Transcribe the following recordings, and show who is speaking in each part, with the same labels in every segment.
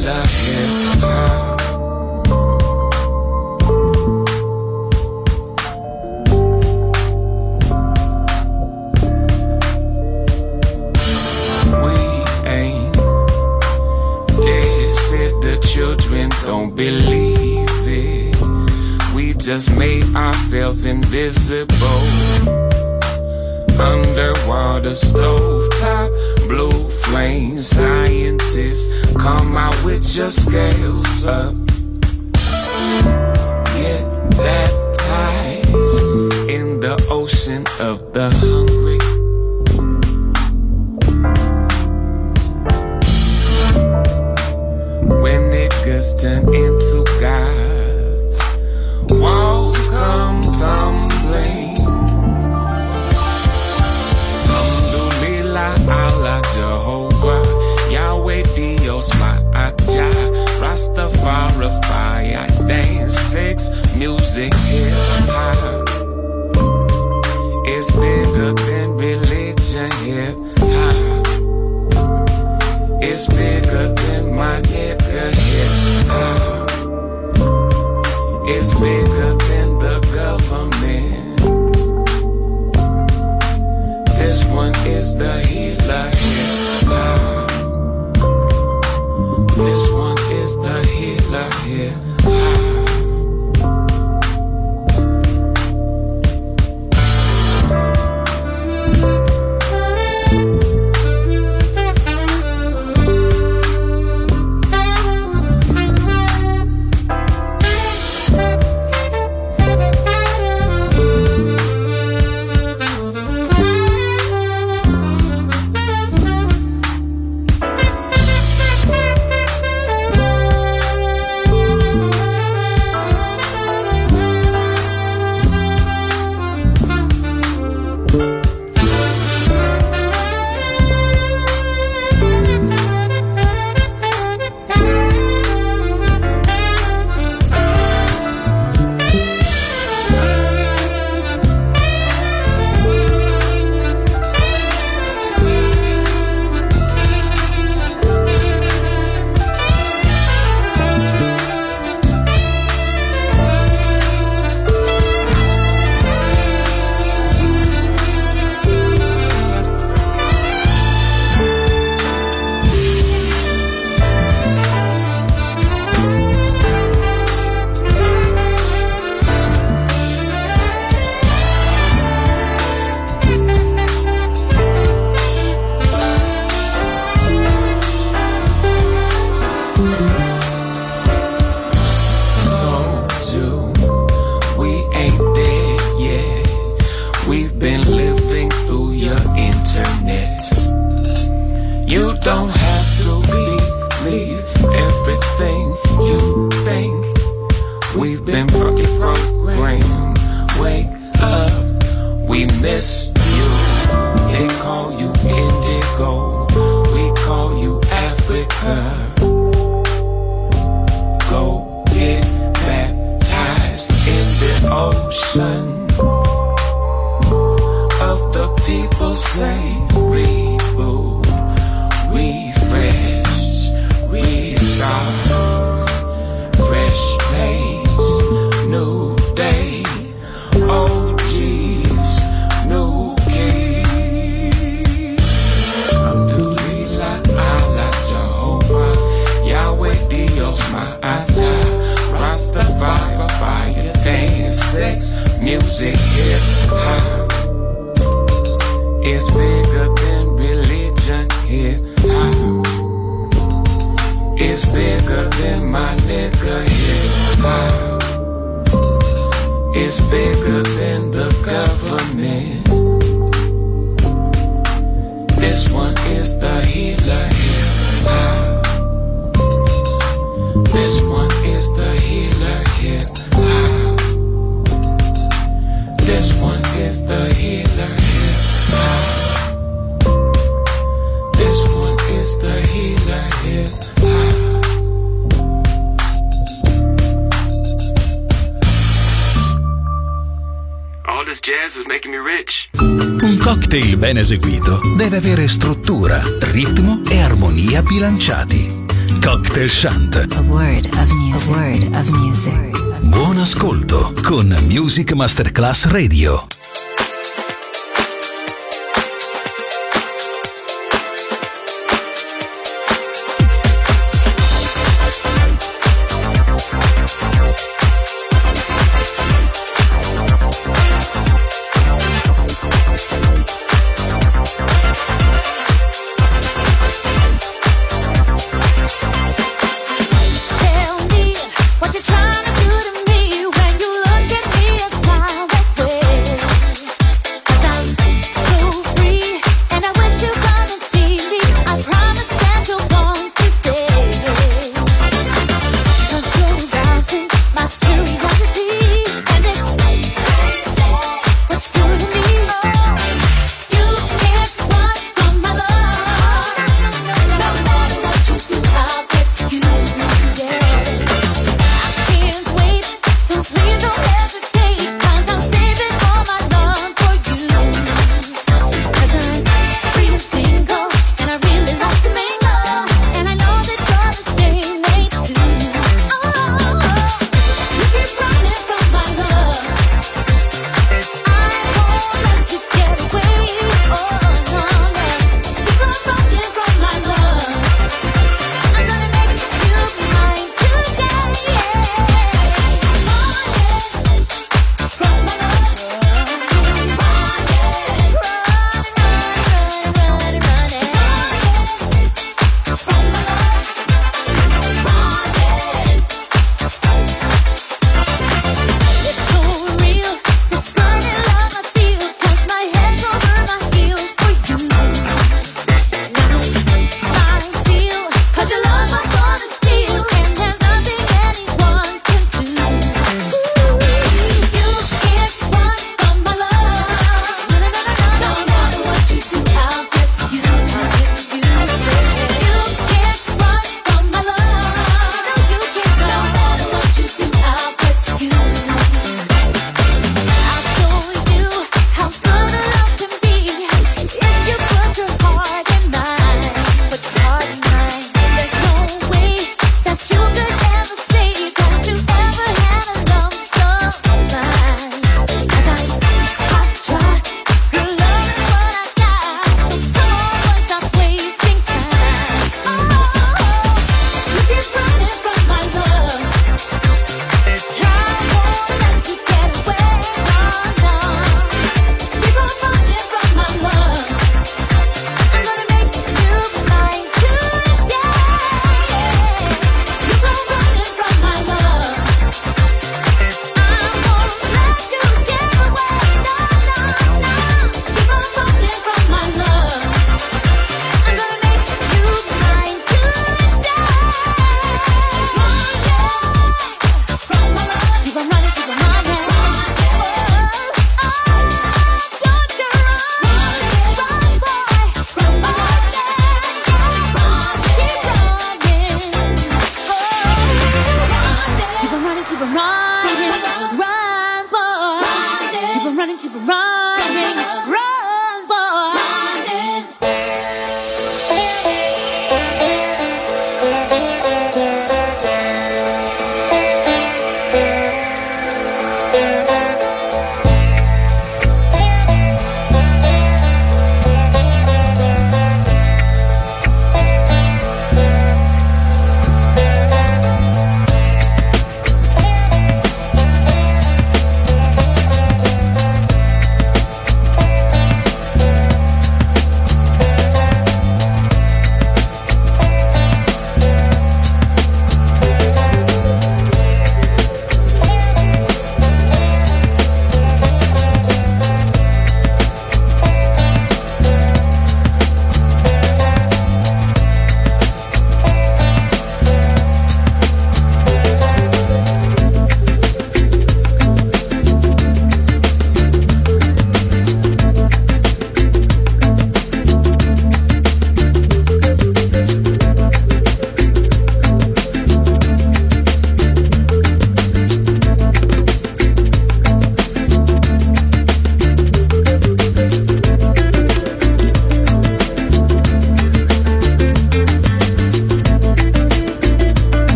Speaker 1: love you.
Speaker 2: We
Speaker 3: ain't illicit, the children don't believe it. We just made ourselves invisible underwater stovetop, blue flame scientists. Come out with your scales up. Get baptized in the ocean of the hungry. When niggas turn into six. Music, hip hop. It's bigger than religion, hip hop. It's bigger than my nigga, hip hop. It's bigger than the government. This one is the healer, hip hop. This one is the healer, hip say
Speaker 4: Chant.
Speaker 5: A word of music. A word of music.
Speaker 4: Buon ascolto con Music Masterclass Radio.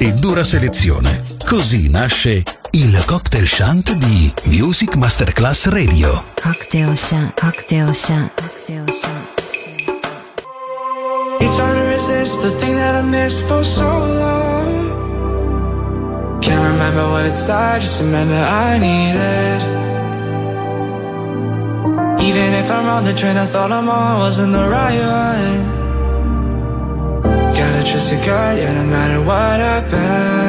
Speaker 4: E dura selezione. Così nasce il cocktail shant di Music Masterclass Radio.
Speaker 5: Cocktail Shant. Cocktail Shant. Cocktail Shant.
Speaker 6: It's hard to resist the thing that I missed for so long. Can't remember what it's like, just remember I need it. Even if I'm on the train I thought I'm on wasn't the right one. Your gut, yeah, no matter what happens.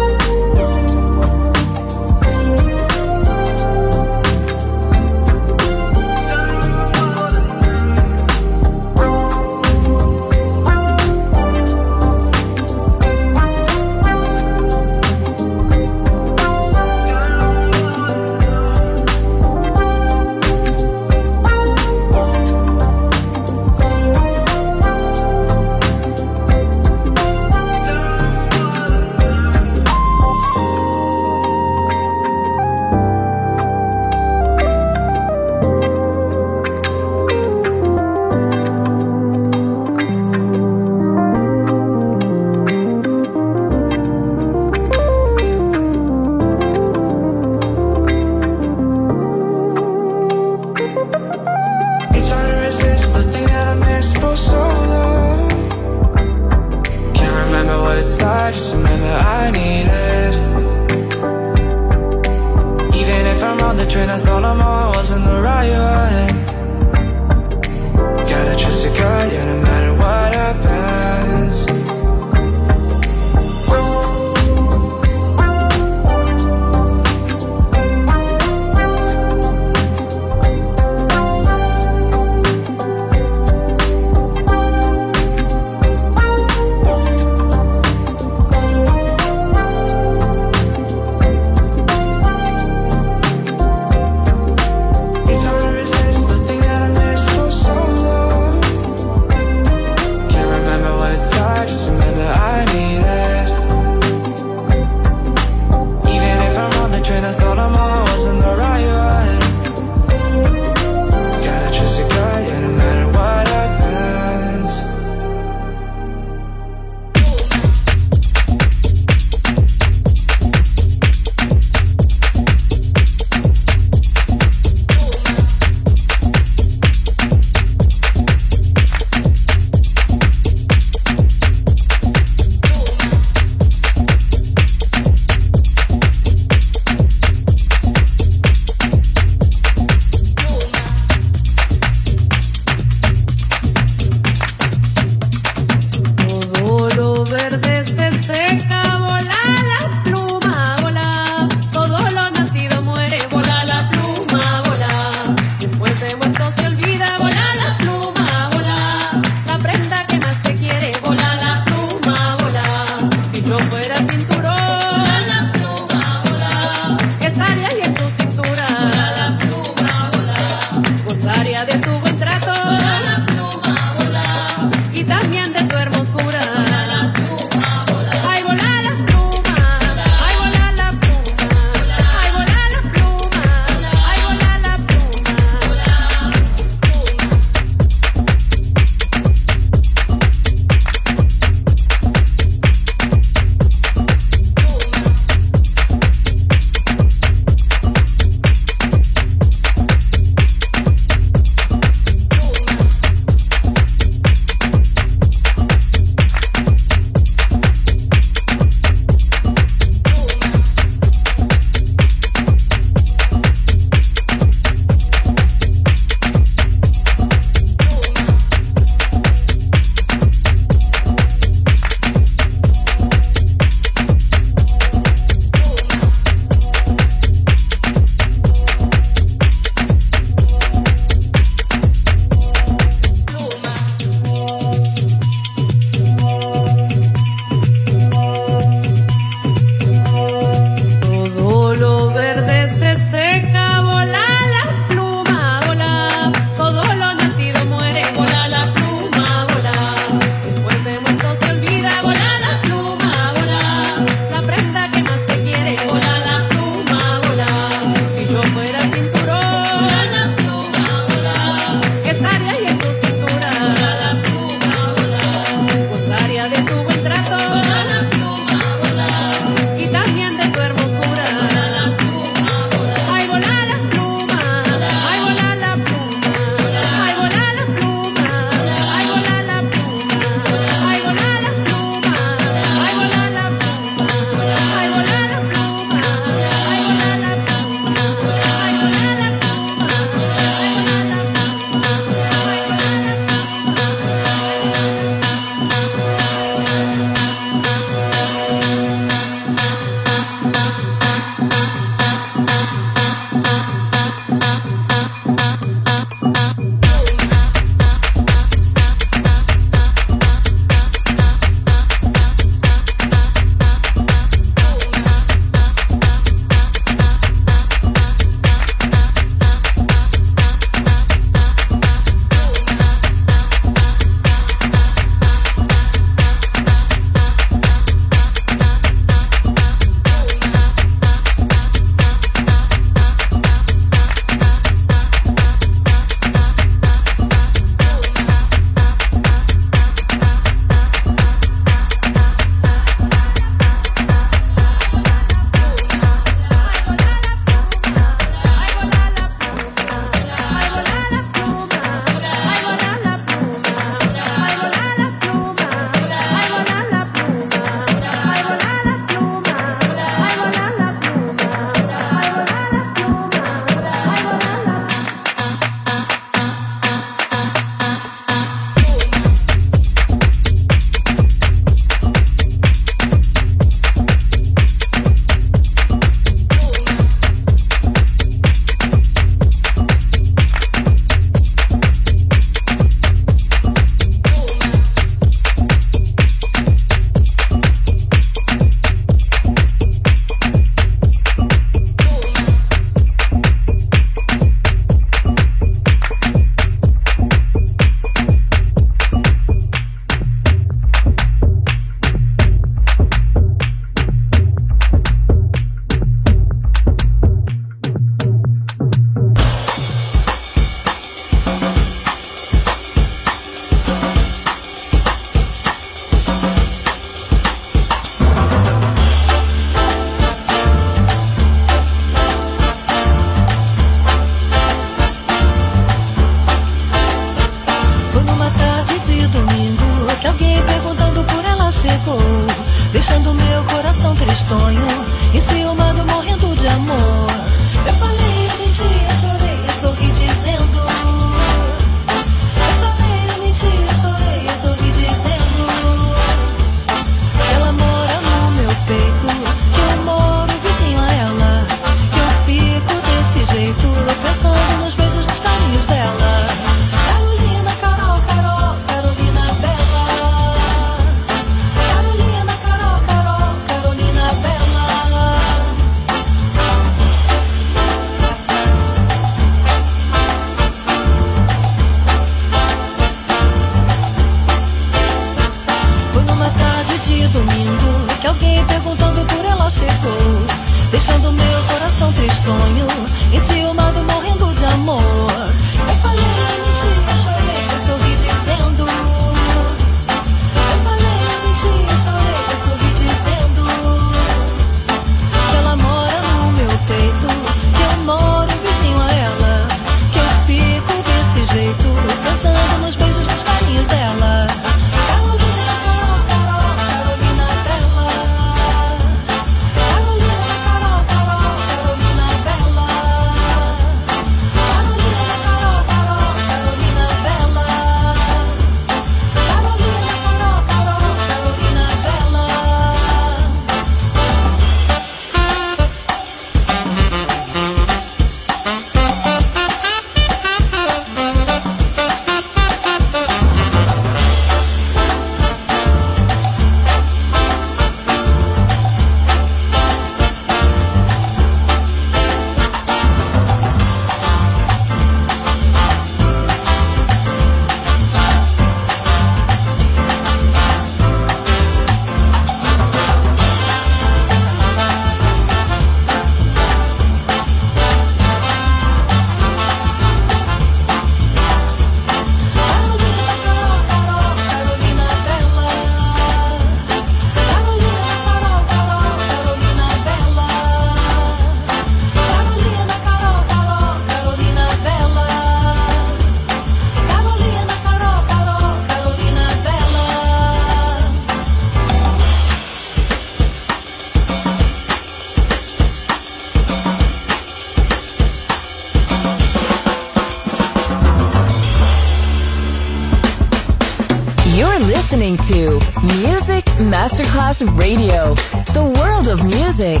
Speaker 7: Radio, the world of music.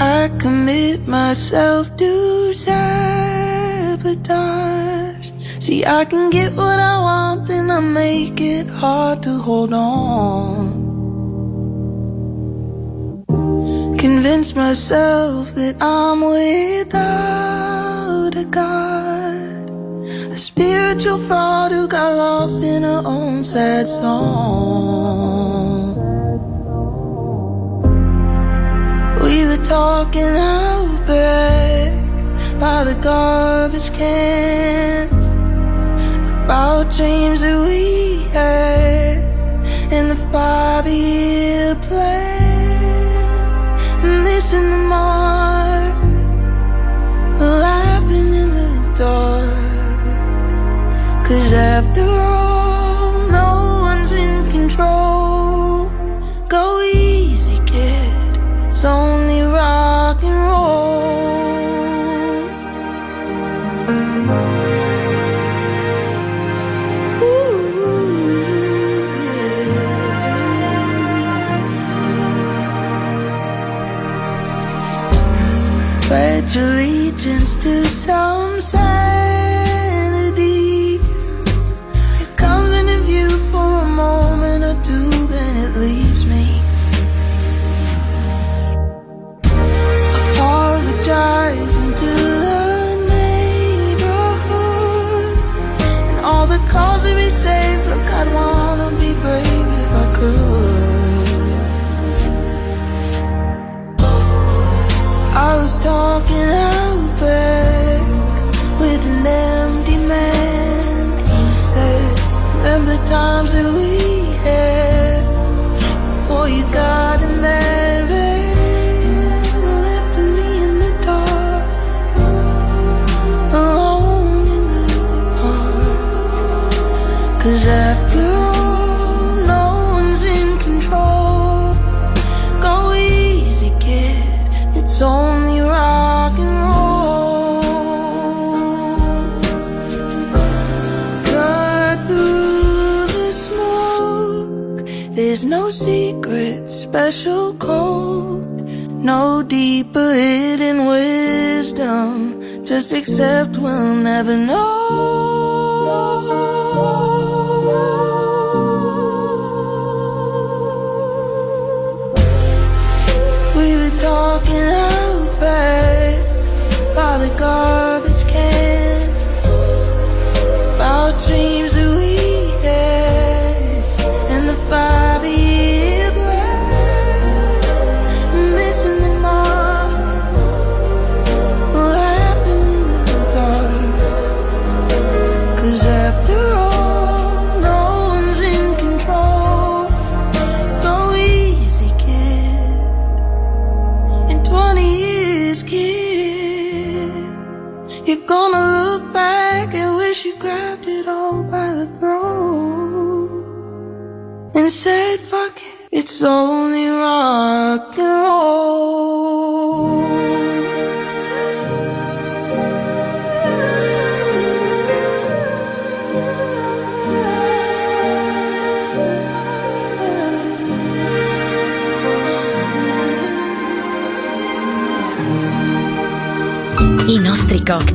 Speaker 6: I commit myself to sabotage. See, I can get what I want, then I make it hard to hold on. convince myself that I'm without a God, a spiritual thought who got lost in her own sad song. We were talking out back by the garbage cans about dreams that we had in the five year plan missing the mark, laughing in the dark. Cause after all.
Speaker 8: desire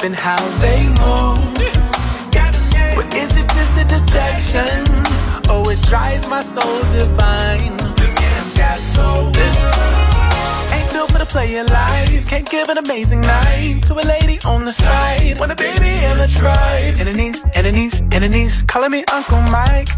Speaker 9: shape and how they move. But is it just a distraction? Oh, it drives my soul divine. The man's got soul. Ain't built for the player life. Can't give an amazing night to a lady on the side. When a baby and a tribe. And a niece, and a niece, and a niece. Calling me Uncle Mike.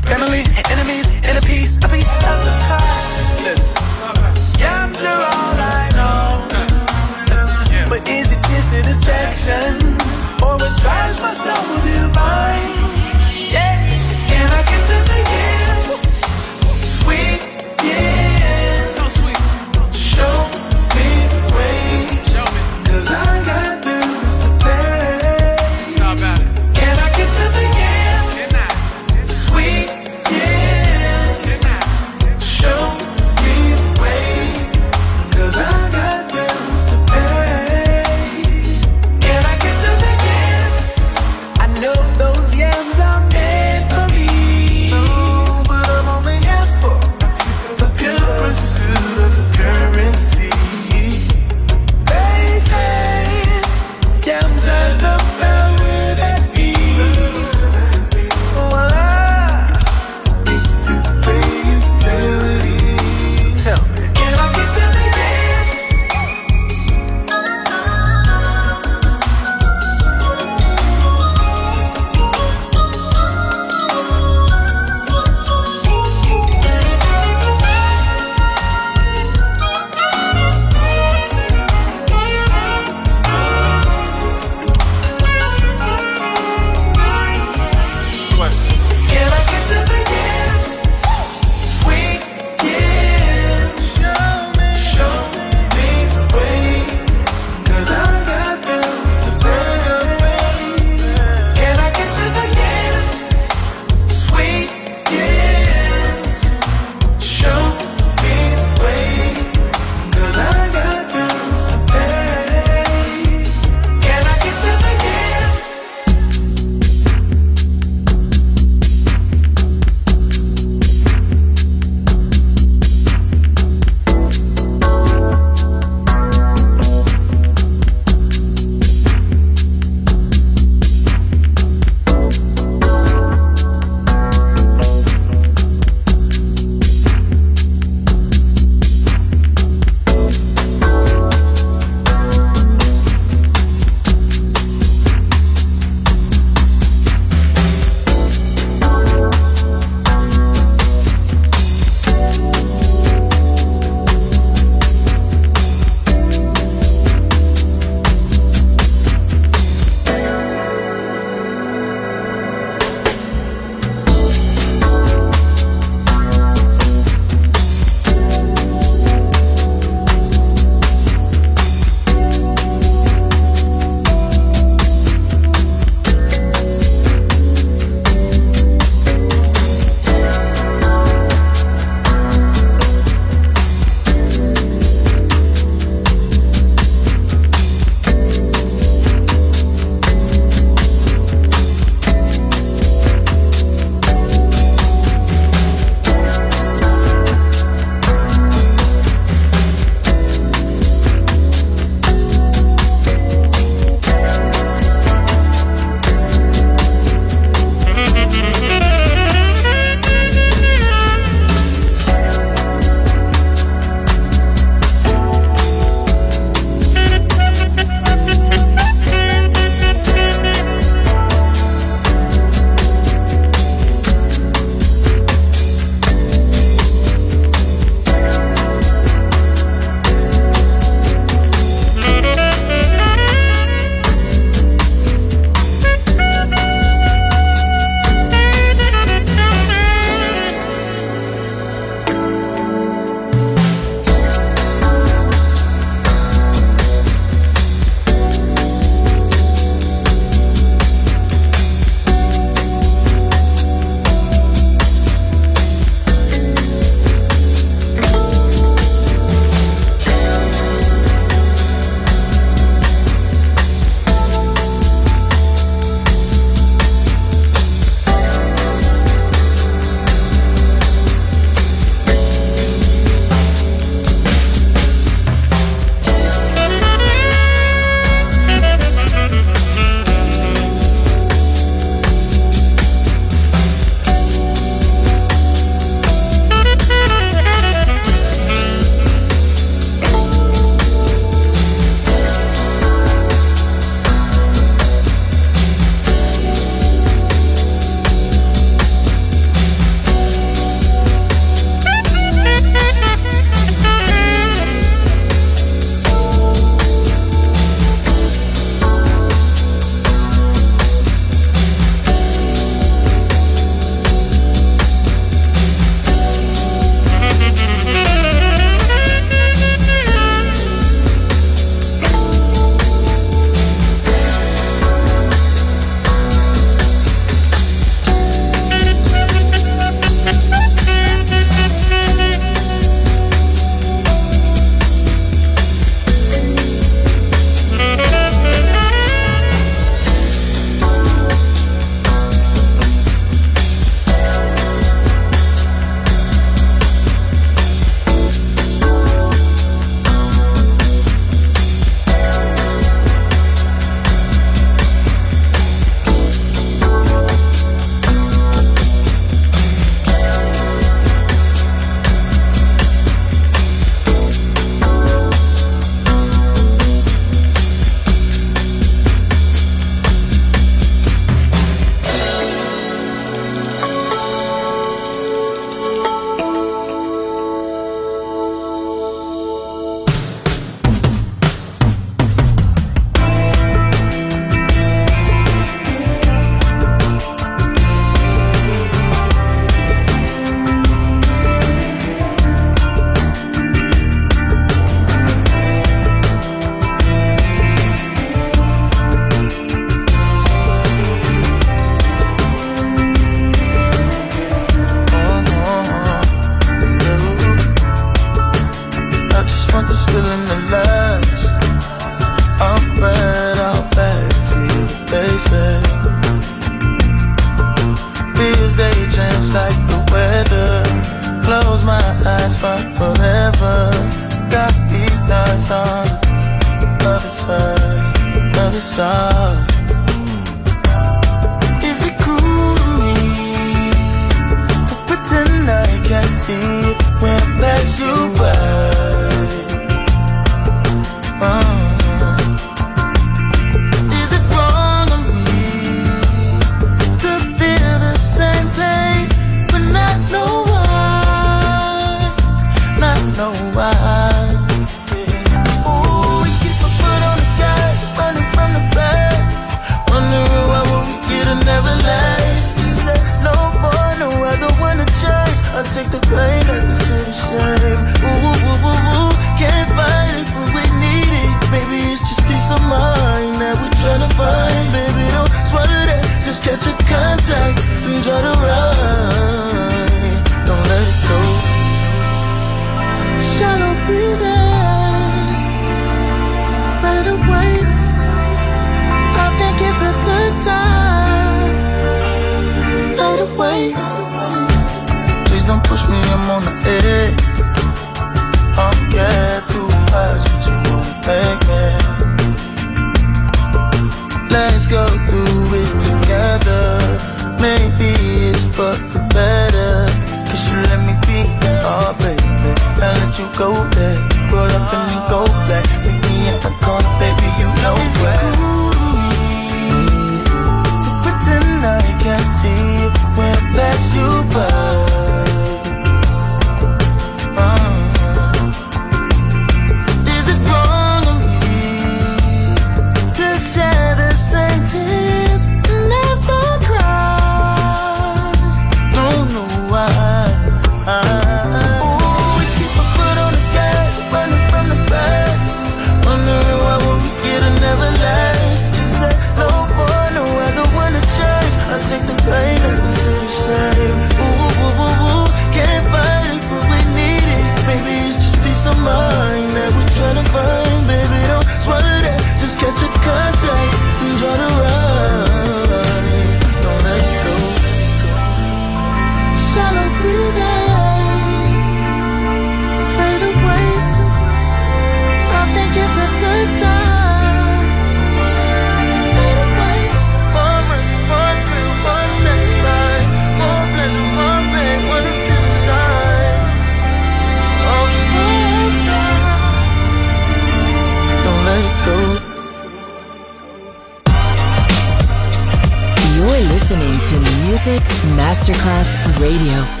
Speaker 7: Masterclass Radio.